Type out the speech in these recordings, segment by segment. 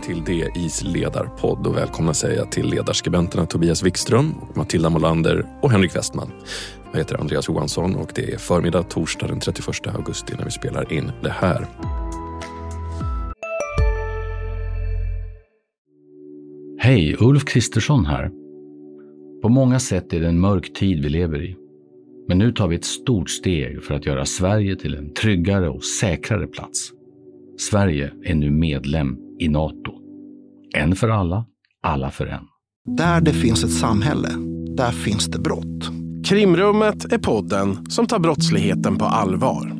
till DIs ledarpodd och välkomna säger jag till ledarskribenterna Tobias Wikström, Matilda Molander och Henrik Westman. Jag heter Andreas Johansson och det är förmiddag torsdag den 31 augusti när vi spelar in det här. Hej, Ulf Kristersson här. På många sätt är det en mörk tid vi lever i. Men nu tar vi ett stort steg för att göra Sverige till en tryggare och säkrare plats. Sverige är nu medlem i Nato. En för alla, alla för en. Där det finns ett samhälle, där finns det brott. Krimrummet är podden som tar brottsligheten på allvar.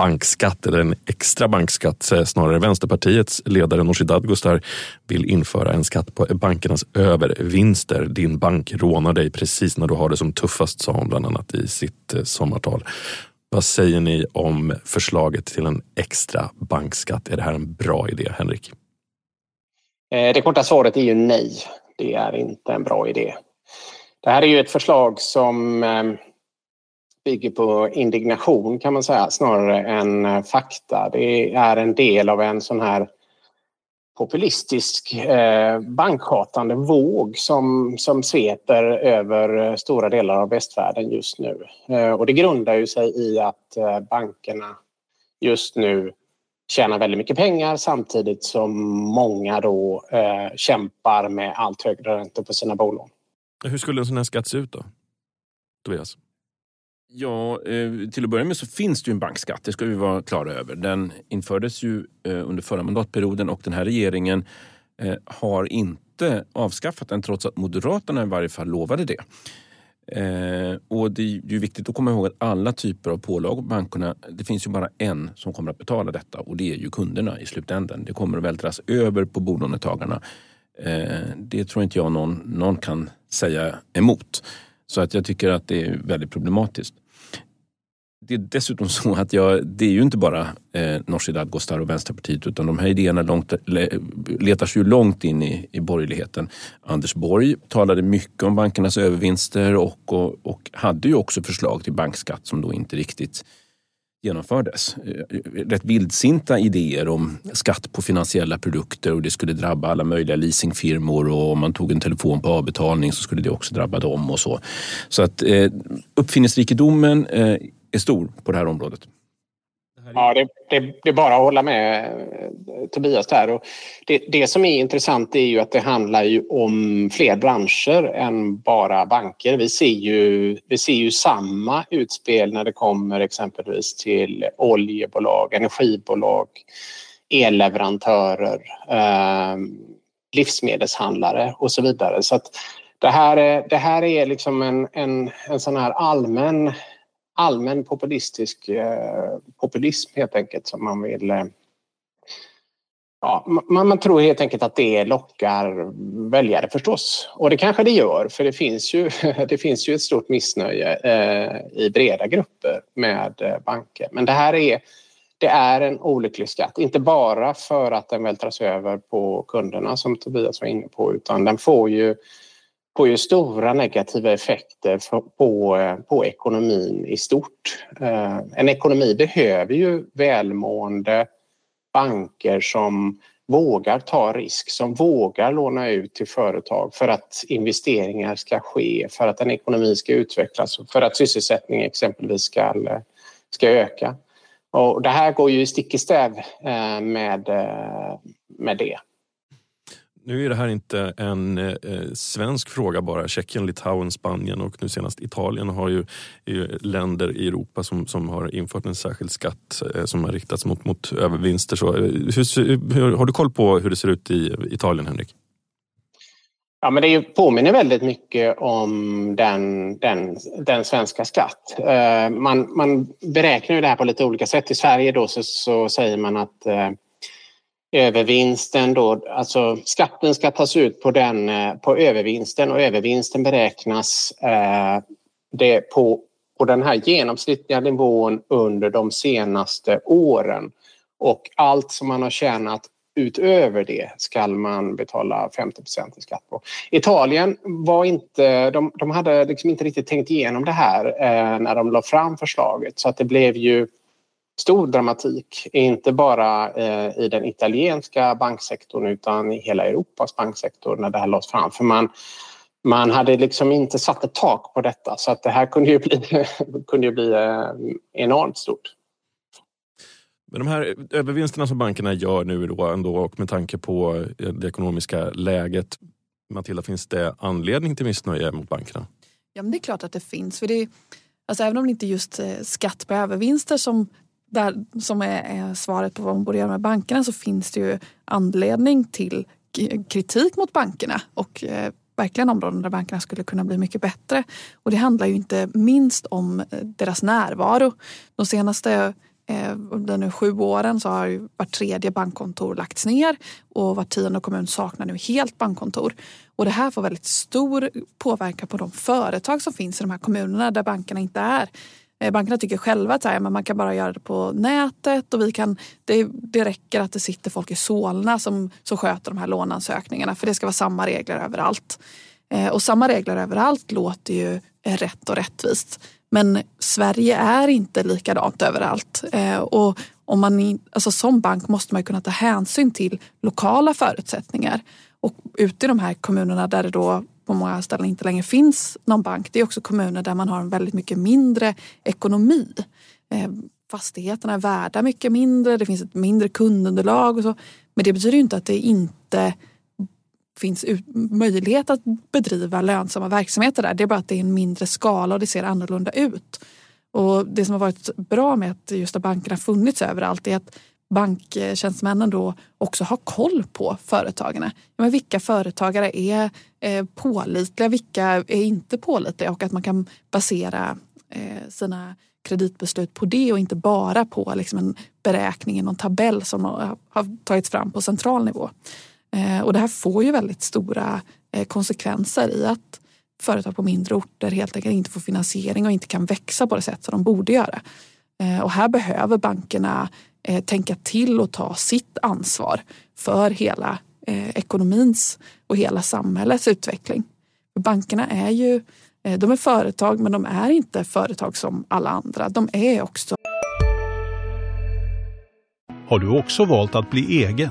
bankskatt eller en extra bankskatt. Eh, snarare Vänsterpartiets ledare Nooshi Dadgostar vill införa en skatt på bankernas övervinster. Din bank rånar dig precis när du har det som tuffast, sa hon bland annat i sitt eh, sommartal. Vad säger ni om förslaget till en extra bankskatt? Är det här en bra idé, Henrik? Eh, det korta svaret är ju nej. Det är inte en bra idé. Det här är ju ett förslag som bygger på indignation kan man säga snarare än eh, fakta. Det är en del av en sån här populistisk eh, bankhatande våg som, som sveper över eh, stora delar av västvärlden just nu. Eh, och det grundar ju sig i att eh, bankerna just nu tjänar väldigt mycket pengar samtidigt som många då eh, kämpar med allt högre räntor på sina bolån. Hur skulle en sån här skatt se ut då? Tobias? Ja, eh, till att börja med så finns det ju en bankskatt, det ska vi vara klara över. Den infördes ju eh, under förra mandatperioden och den här regeringen eh, har inte avskaffat den trots att Moderaterna i varje fall lovade det. Och det är ju viktigt att komma ihåg att alla typer av pålagor på bankerna, det finns ju bara en som kommer att betala detta och det är ju kunderna i slutändan. Det kommer att vältras över på bolånetagarna. Det tror inte jag någon, någon kan säga emot. Så att jag tycker att det är väldigt problematiskt. Det är dessutom så att jag, det är ju inte bara eh, Nooshi Dadgostar och Vänsterpartiet utan de här idéerna långt, letar sig ju långt in i, i borgerligheten. Anders Borg talade mycket om bankernas övervinster och, och, och hade ju också förslag till bankskatt som då inte riktigt genomfördes. Eh, rätt vildsinta idéer om skatt på finansiella produkter och det skulle drabba alla möjliga leasingfirmor och om man tog en telefon på avbetalning så skulle det också drabba dem och så. Så att eh, uppfinningsrikedomen eh, är stor på det här området. Ja, det, det, det, är bara att hålla med eh, Tobias där. Och det, det som är intressant är ju att det handlar ju om fler branscher än bara banker. Vi ser ju, vi ser ju samma utspel när det kommer exempelvis till oljebolag, energibolag, elleverantörer, eh, livsmedelshandlare och så vidare. Så att det, här är, det här är liksom en, en, en sån här allmän allmän populistisk eh, populism helt enkelt som man vill eh, Ja, man, man, tror helt enkelt att det lockar väljare förstås. Och det kanske det gör, för det finns ju, det finns ju ett stort missnöje eh, i breda grupper med eh, banker. Men det här är, det är en olycklig skatt, inte bara för att den vältras över på kunderna som Tobias var inne på, utan den får ju får ju stora negativa effekter på, eh, på ekonomin i stort. Eh, en ekonomi behöver ju välmående banker som vågar ta risk, som vågar låna ut till företag för att investeringar ska ske, för att en ekonomi ska utvecklas, och för att sysselsättningen exempelvis ska, ska öka. Och det här går ju stick i stäv eh, med, med det. Nu är det här inte en eh, eh, svensk fråga bara. Tjeckien, Litauen, Spanien och nu senast Italien har ju, ju länder i Europa som, som har infört en särskild skatt eh, som har riktats mot, mot övervinster. Så, eh, hur, hur, har du koll på hur det ser ut i Italien, Henrik? Ja, men det påminner väldigt mycket om den, den, den svenska skatt. Eh, man, man beräknar ju det här på lite olika sätt. I Sverige då så, så säger man att övervinsten då, alltså skatten ska tas ut på, den, eh, på övervinsten och övervinsten beräknas eh, det på, på den här genomsnittliga nivån under de senaste åren. Och allt som man har tjänat utöver det ska man betala 50 i skatt på. Italien var inte, de, de hade liksom inte riktigt tänkt igenom det här eh, när de la fram förslaget så att det blev ju stor dramatik, inte bara eh, i den italienska banksektorn utan i hela Europas banksektor när det här lades fram. För man, man hade liksom inte satt ett tak på detta så att det här kunde ju bli, kunde ju bli eh, enormt stort. Men de här övervinsterna som bankerna gör nu då ändå och med tanke på det ekonomiska läget. Matilda, finns det anledning till missnöje mot bankerna? Ja, men det är klart att det finns. För det, alltså, även om det inte är just eh, skatt på övervinster som, där, som är, är svaret på vad man borde göra med bankerna så finns det ju anledning till kritik mot bankerna och eh, verkligen områden där bankerna skulle kunna bli mycket bättre. Och det handlar ju inte minst om eh, deras närvaro. De senaste eh, under nu sju åren så har ju vart tredje bankkontor lagts ner och var tionde kommun saknar nu helt bankkontor. Och det här får väldigt stor påverkan på de företag som finns i de här kommunerna där bankerna inte är. Eh, bankerna tycker själva att här, men man kan bara göra det på nätet och vi kan, det, det räcker att det sitter folk i Solna som, som sköter de här låneansökningarna för det ska vara samma regler överallt. Eh, och samma regler överallt låter ju eh, rätt och rättvist. Men Sverige är inte likadant överallt. Och om man, alltså som bank måste man kunna ta hänsyn till lokala förutsättningar. Och ute i de här kommunerna där det då på många ställen inte längre finns någon bank. Det är också kommuner där man har en väldigt mycket mindre ekonomi. Eh, fastigheterna är värda mycket mindre, det finns ett mindre kundunderlag och så. Men det betyder inte att det inte finns möjlighet att bedriva lönsamma verksamheter där. Det är bara att det är en mindre skala och det ser annorlunda ut. Och det som har varit bra med att just att bankerna funnits överallt är att banktjänstemännen då också har koll på företagarna. Men vilka företagare är eh, pålitliga, vilka är inte pålitliga och att man kan basera eh, sina kreditbeslut på det och inte bara på liksom en beräkning i någon tabell som har tagits fram på central nivå. Eh, och det här får ju väldigt stora konsekvenser i att företag på mindre orter helt enkelt inte får finansiering och inte kan växa på det sätt som de borde göra. Och här behöver bankerna Eh, tänka till och ta sitt ansvar för hela eh, ekonomins och hela samhällets utveckling. Bankerna är ju eh, de är företag men de är inte företag som alla andra. De är också... Har du också valt att bli egen?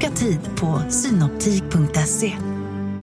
Boka tid på synoptik.se.